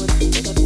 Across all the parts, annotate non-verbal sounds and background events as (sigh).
would, would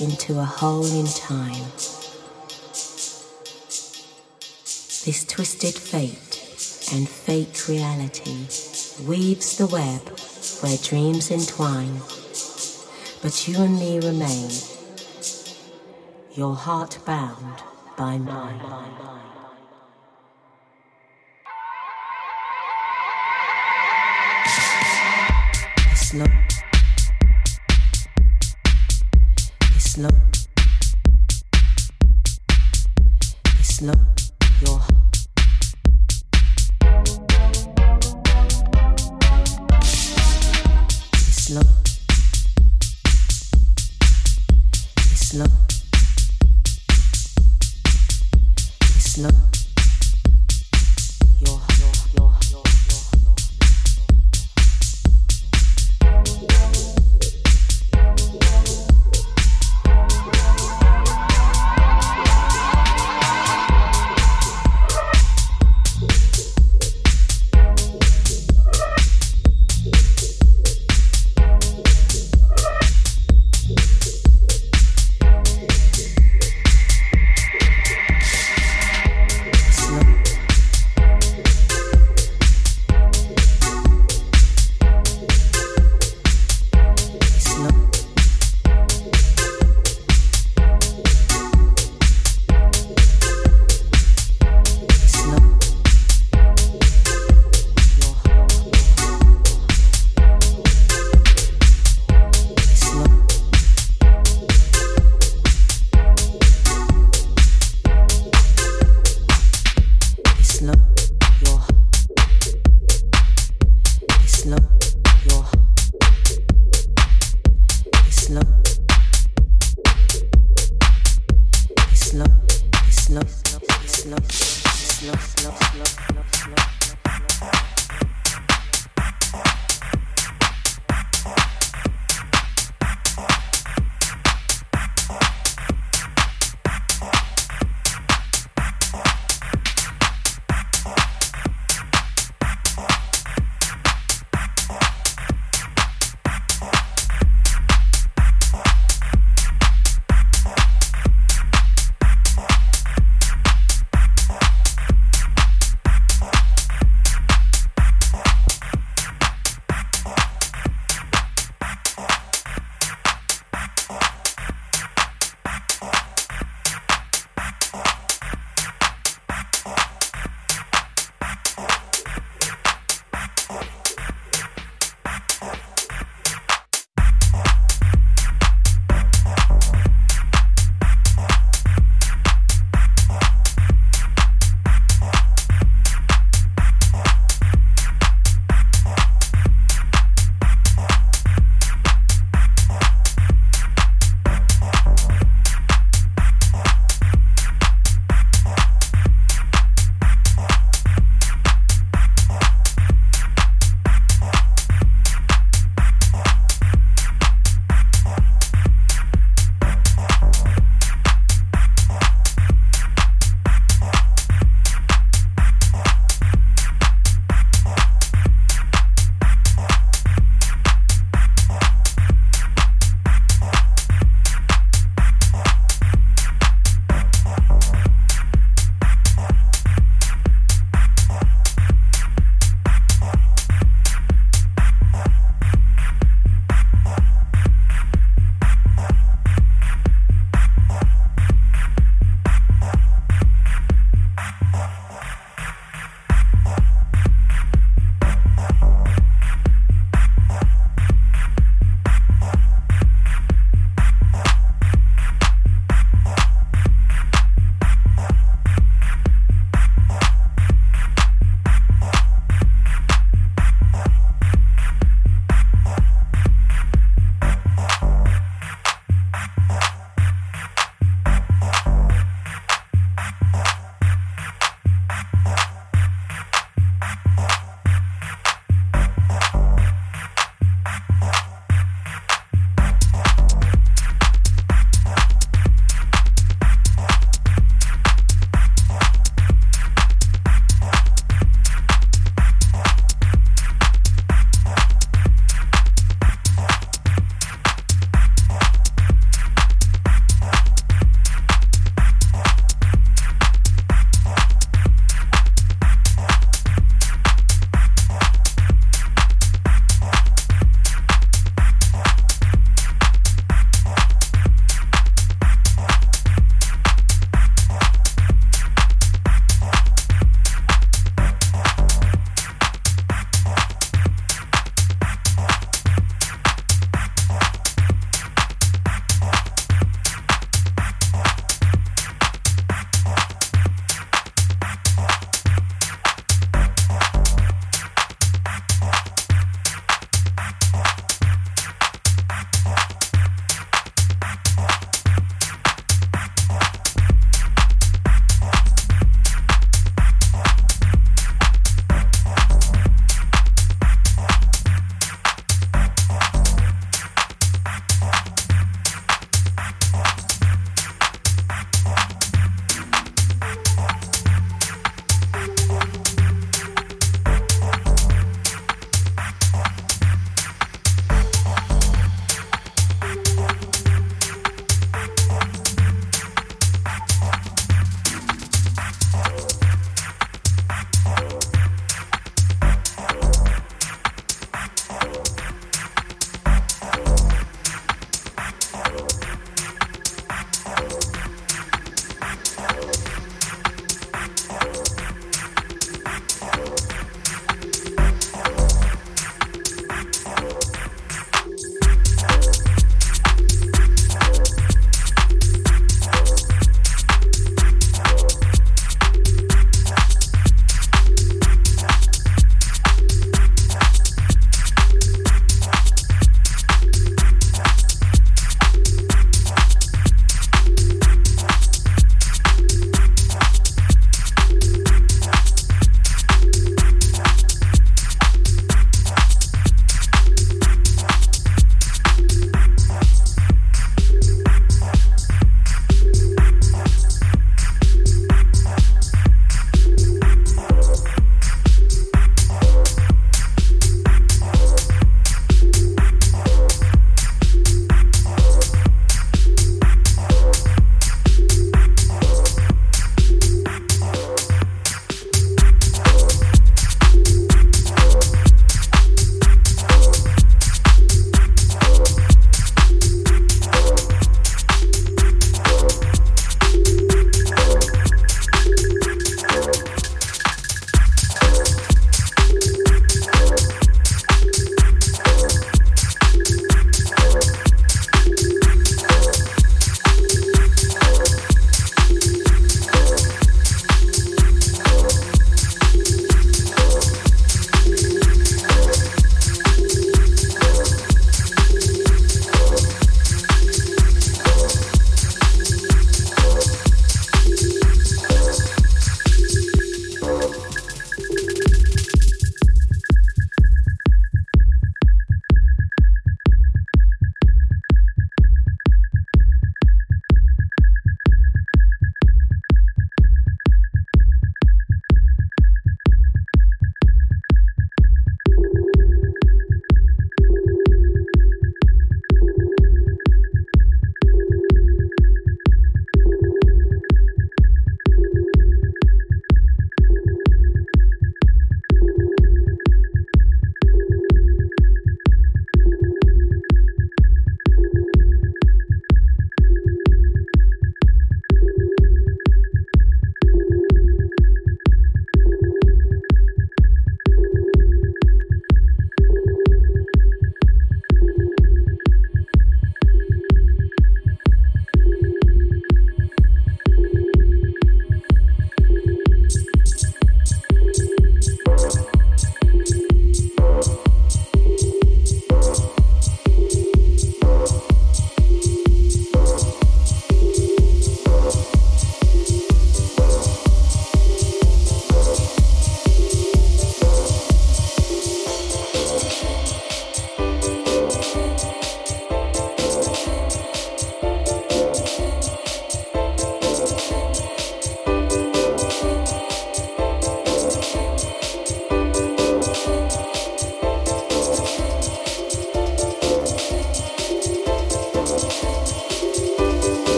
into a hole in time. This twisted fate and fake reality weaves the web where dreams entwine. But you and me remain, your heart bound by mine. It's not. It's not. It's not Your.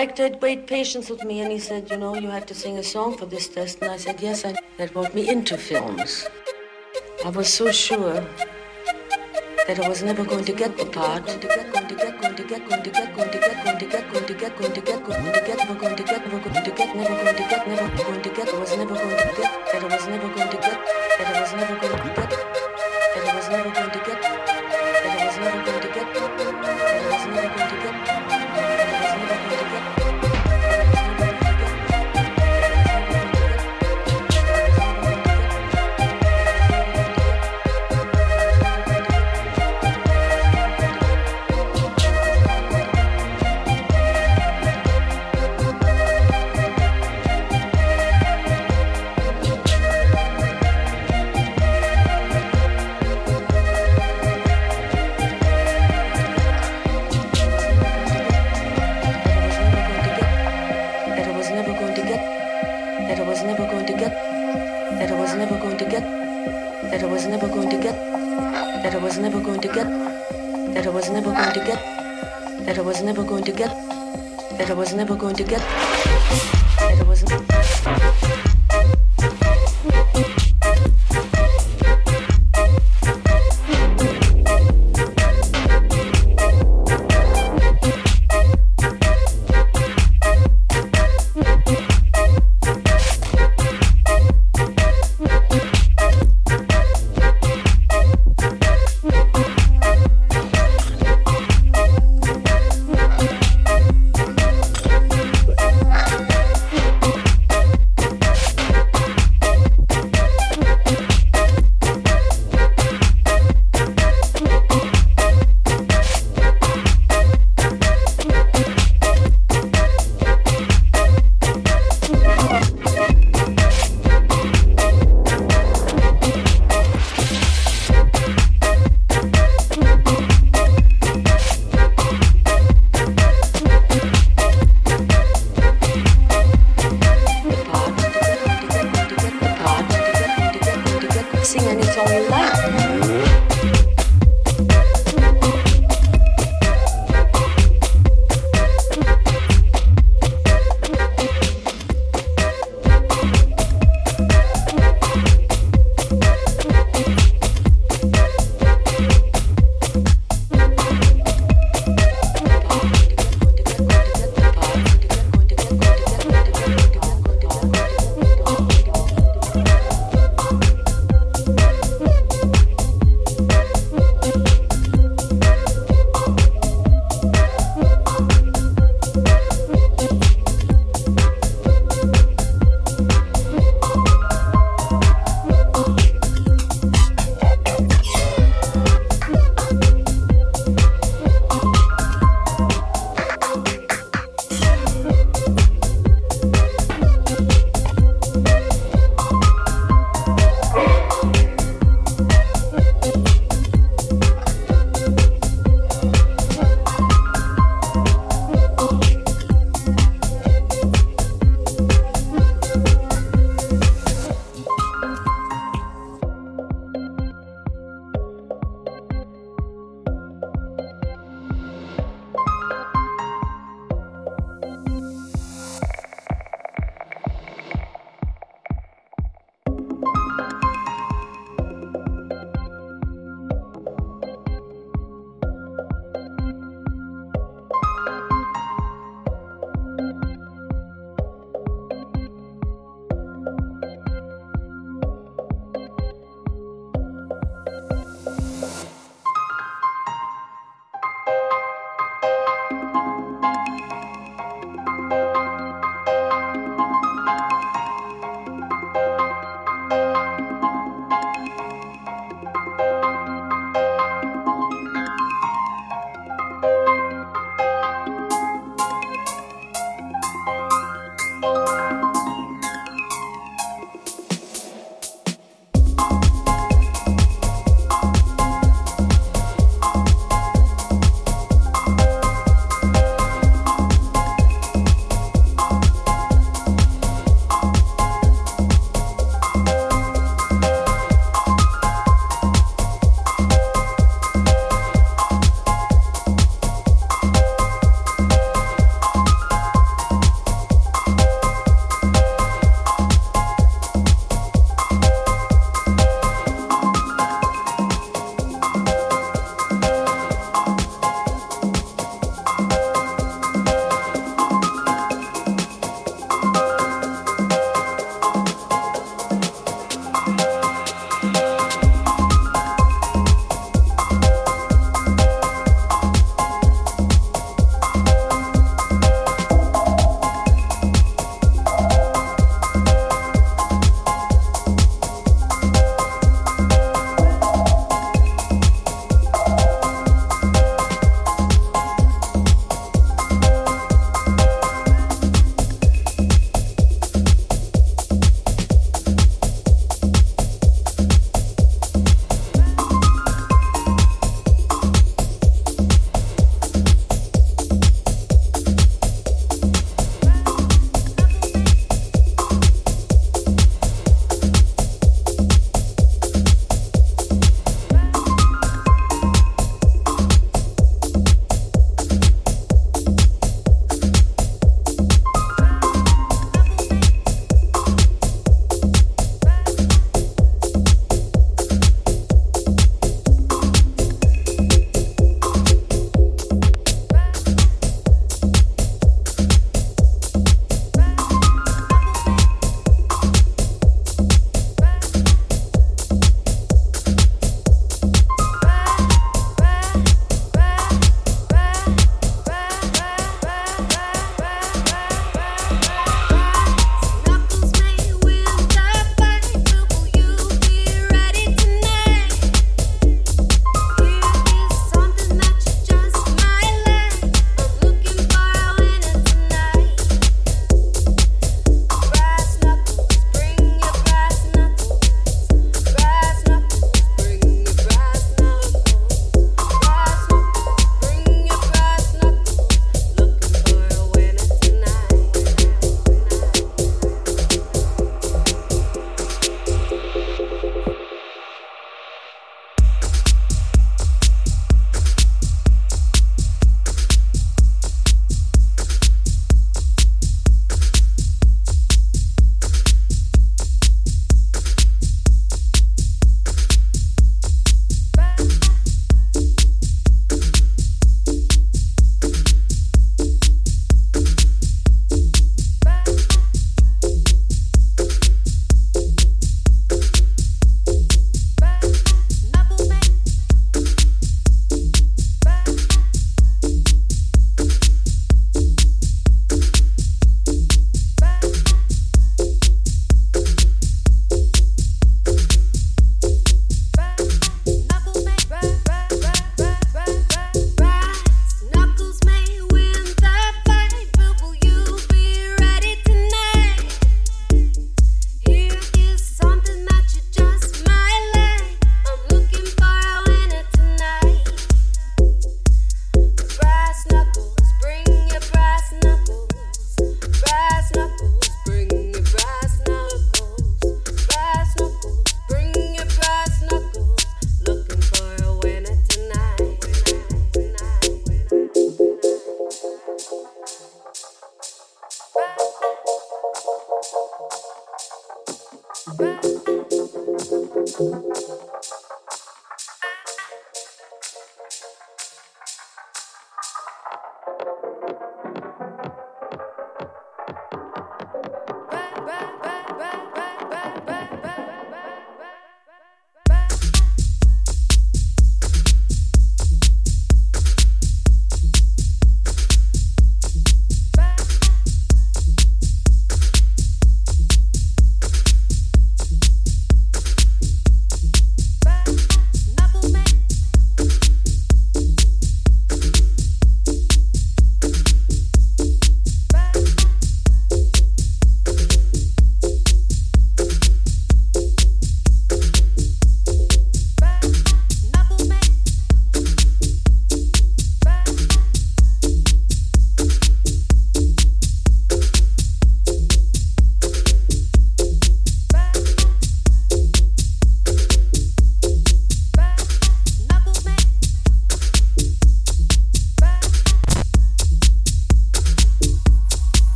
Director had great patience with me and he said, you know, you have to sing a song for this test. And I said, yes, I, that brought me into films. I was so sure that I was never going to get the part. Going to get, going to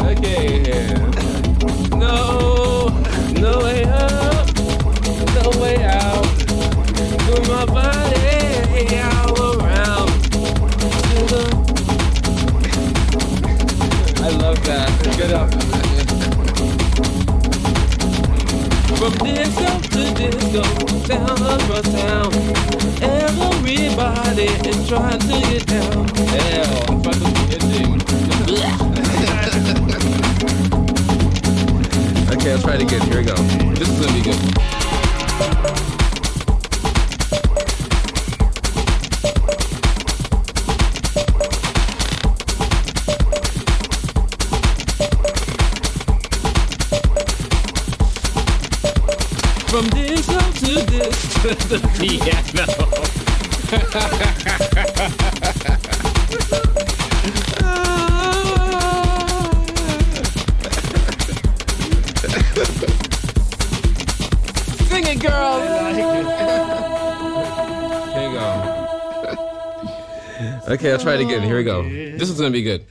again. No, no way no way out. My body all around. I love that. Get. From disco to disco, down across town. Everybody is trying to get down. I'm (laughs) okay, I'll try it again. Here we go. This is gonna be good. From disco to to the piano. Okay, I'll try it again. Here we go. This is gonna be good.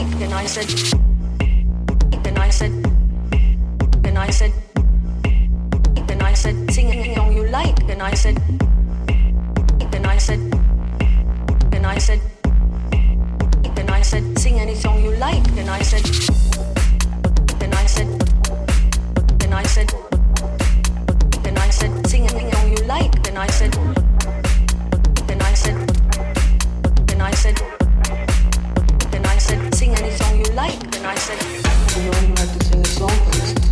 Then I said, then I said, then I said, then I said, sing a song you like. Then I said, then I said, then I said, then I said, sing any song you like. Then I said, then I said, then I said, then I said, sing any song you like. Then I said, then I said, then I said. I said, I don't how to sing a song,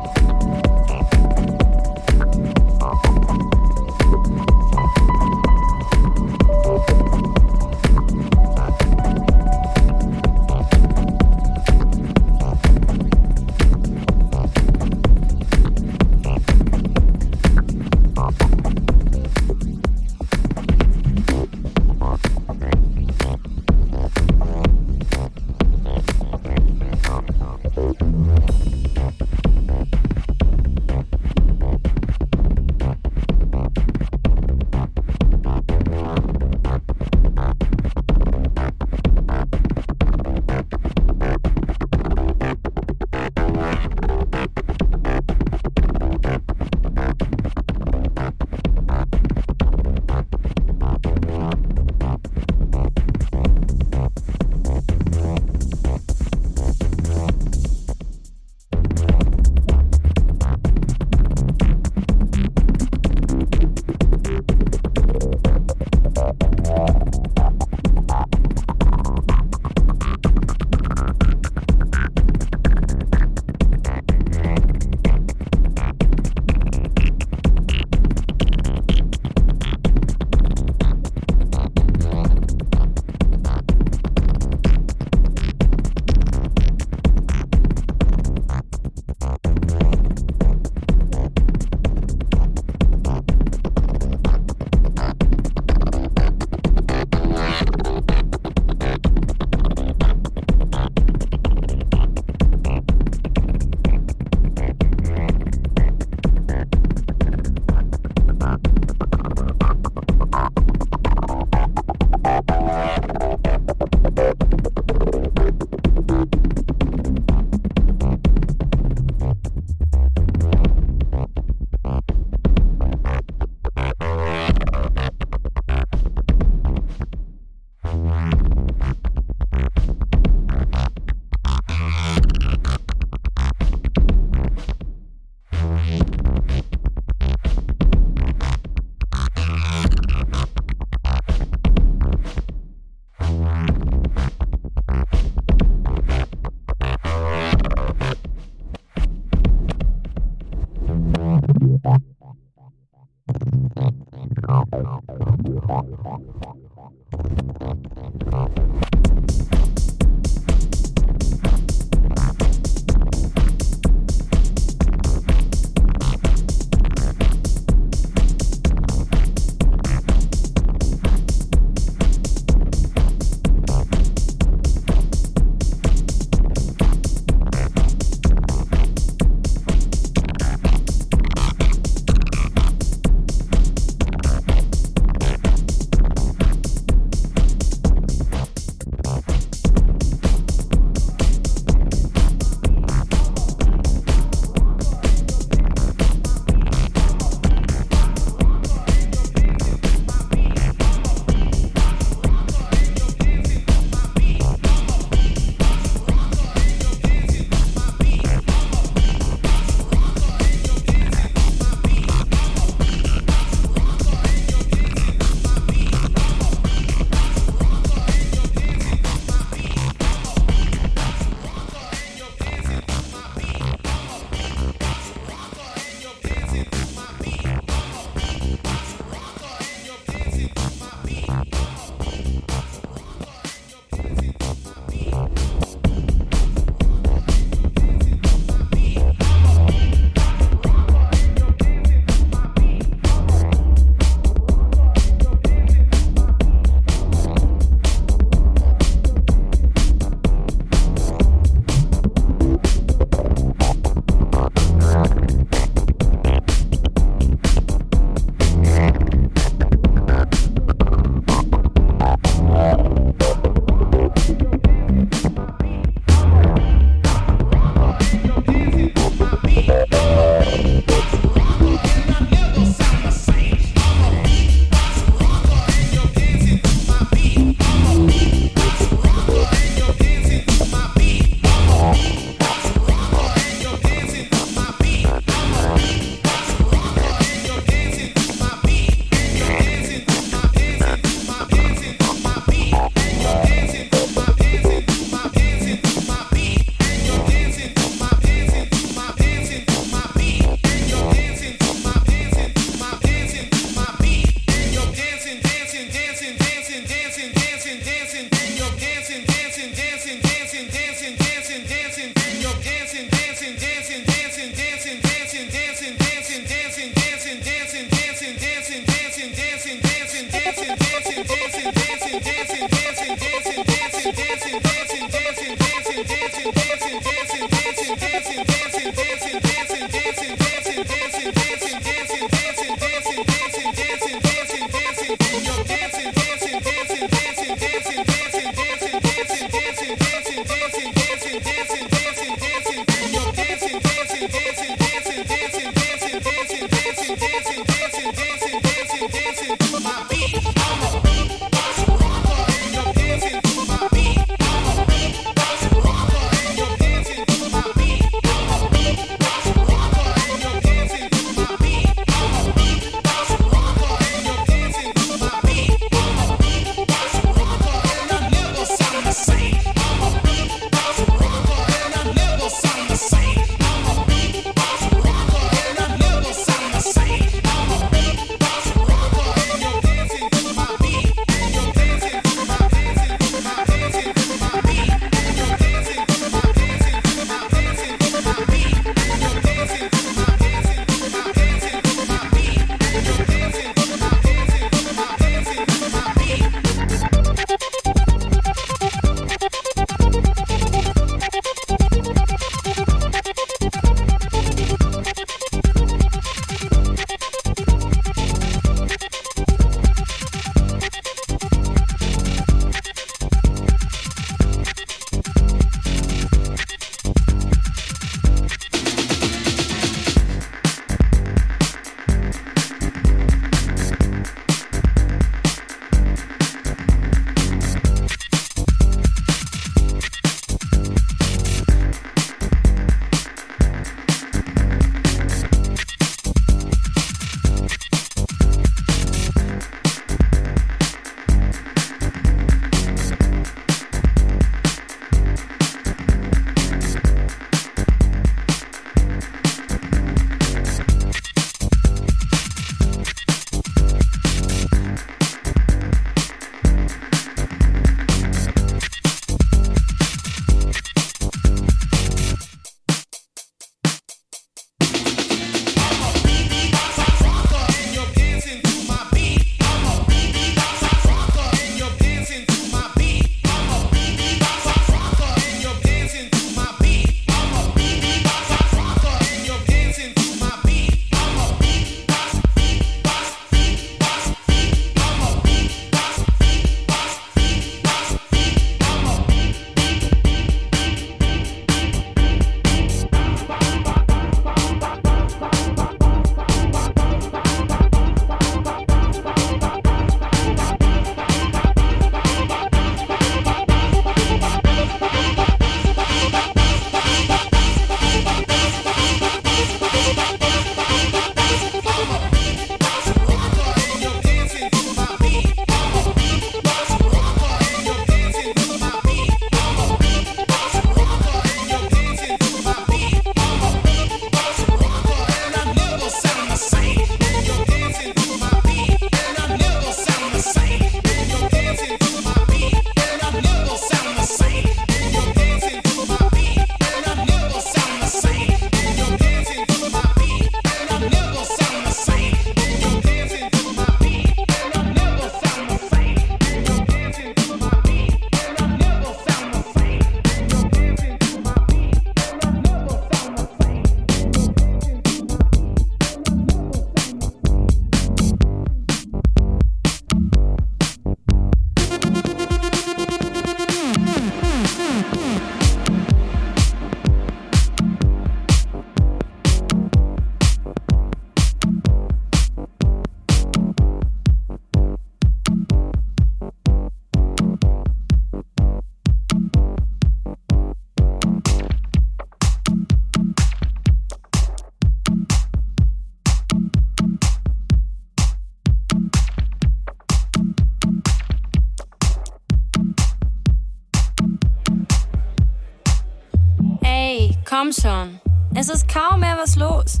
komm schon. Es ist kaum mehr was los.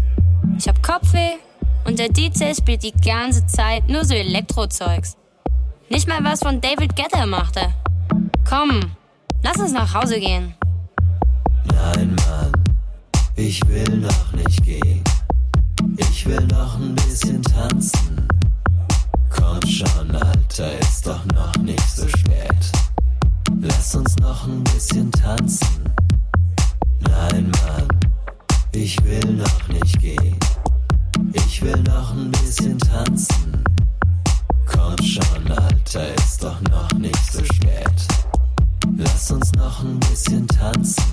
Ich hab Kopfweh und der DJ spielt die ganze Zeit nur so Elektrozeugs. Nicht mal was von David Guetta machte. Komm, lass uns nach Hause gehen. Nein, Mann, ich will noch nicht gehen. Ich will noch ein bisschen tanzen. Komm schon, Alter, ist doch noch nicht so spät. Lass uns noch ein bisschen tanzen. Nein, Mann, ich will noch nicht gehen. Ich will noch ein bisschen tanzen. Komm schon, Alter, ist doch noch nicht so spät. Lass uns noch ein bisschen tanzen.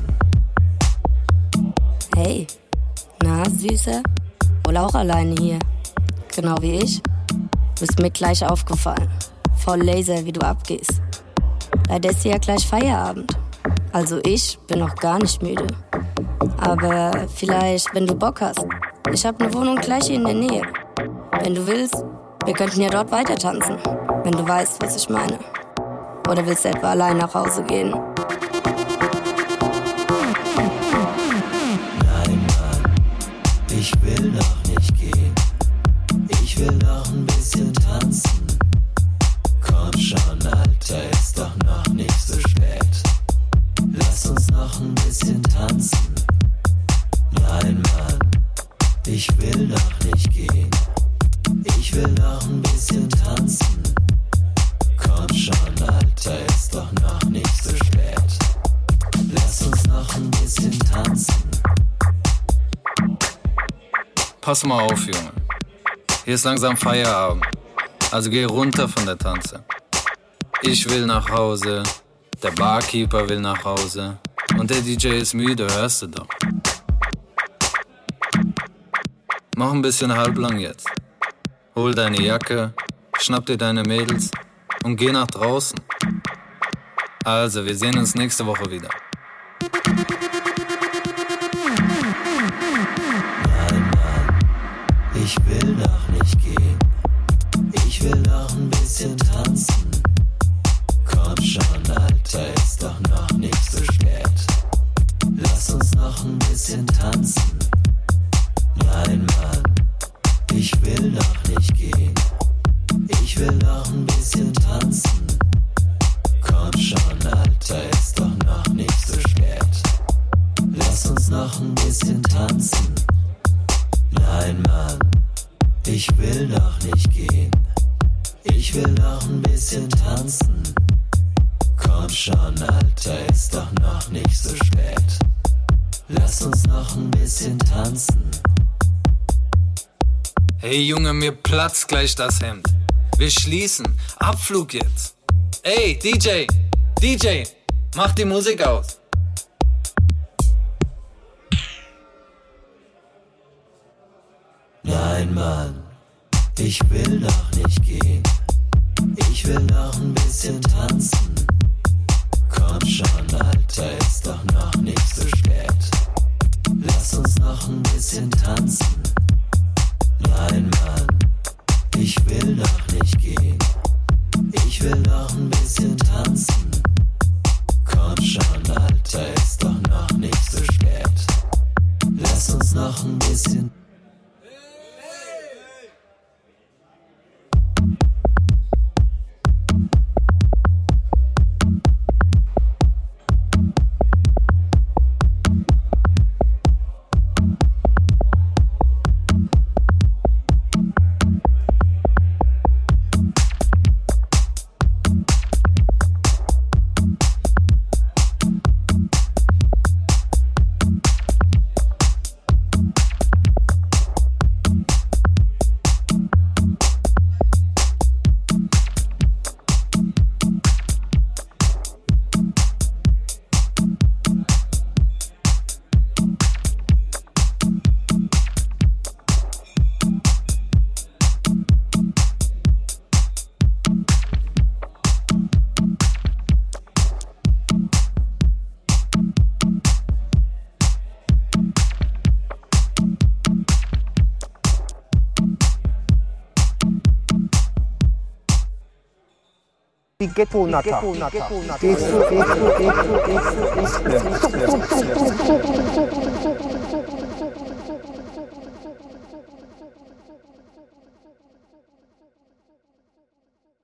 Hey, na, Süße? Wohl auch alleine hier. Genau wie ich. Bist mir gleich aufgefallen. Voll Laser, wie du abgehst. Leider ist ja gleich Feierabend. Also ich bin noch gar nicht müde. Aber vielleicht, wenn du Bock hast. Ich habe eine Wohnung gleich hier in der Nähe. Wenn du willst, wir könnten ja dort weiter tanzen. Wenn du weißt, was ich meine. Oder willst du etwa allein nach Hause gehen? Pass mal auf, Junge. Hier ist langsam Feierabend. Also geh runter von der Tanze. Ich will nach Hause, der Barkeeper will nach Hause und der DJ ist müde, hörst du doch. Mach ein bisschen halblang jetzt. Hol deine Jacke, schnapp dir deine Mädels und geh nach draußen. Also, wir sehen uns nächste Woche wieder. Ich will noch nicht gehen. Ich will noch ein bisschen tanzen. Komm schon, Alter, ist doch noch nicht so spät. Lass uns noch ein bisschen tanzen. Nein, Mann, ich will noch nicht gehen. Ich will noch ein bisschen tanzen. Komm schon, Alter, ist doch noch nicht so spät. Lass uns noch ein bisschen tanzen. Nein, Mann, ich will noch nicht gehen. Ich will noch ein bisschen tanzen. Komm schon, Alter, ist doch noch nicht so spät. Lass uns noch ein bisschen tanzen. Hey Junge, mir platzt gleich das Hemd. Wir schließen. Abflug jetzt. Ey, DJ, DJ, mach die Musik aus. Nein, Mann, ich will noch nicht gehen. Ich will noch ein bisschen tanzen. Komm schon, Alter, ist doch noch nicht so spät. Lass uns noch ein bisschen tanzen. Nein, Mann, ich will noch nicht gehen. Ich will noch ein bisschen tanzen. Komm schon, Alter, ist doch noch nicht so spät. Lass uns noch ein bisschen Die Ghetto-Natter. Ghetto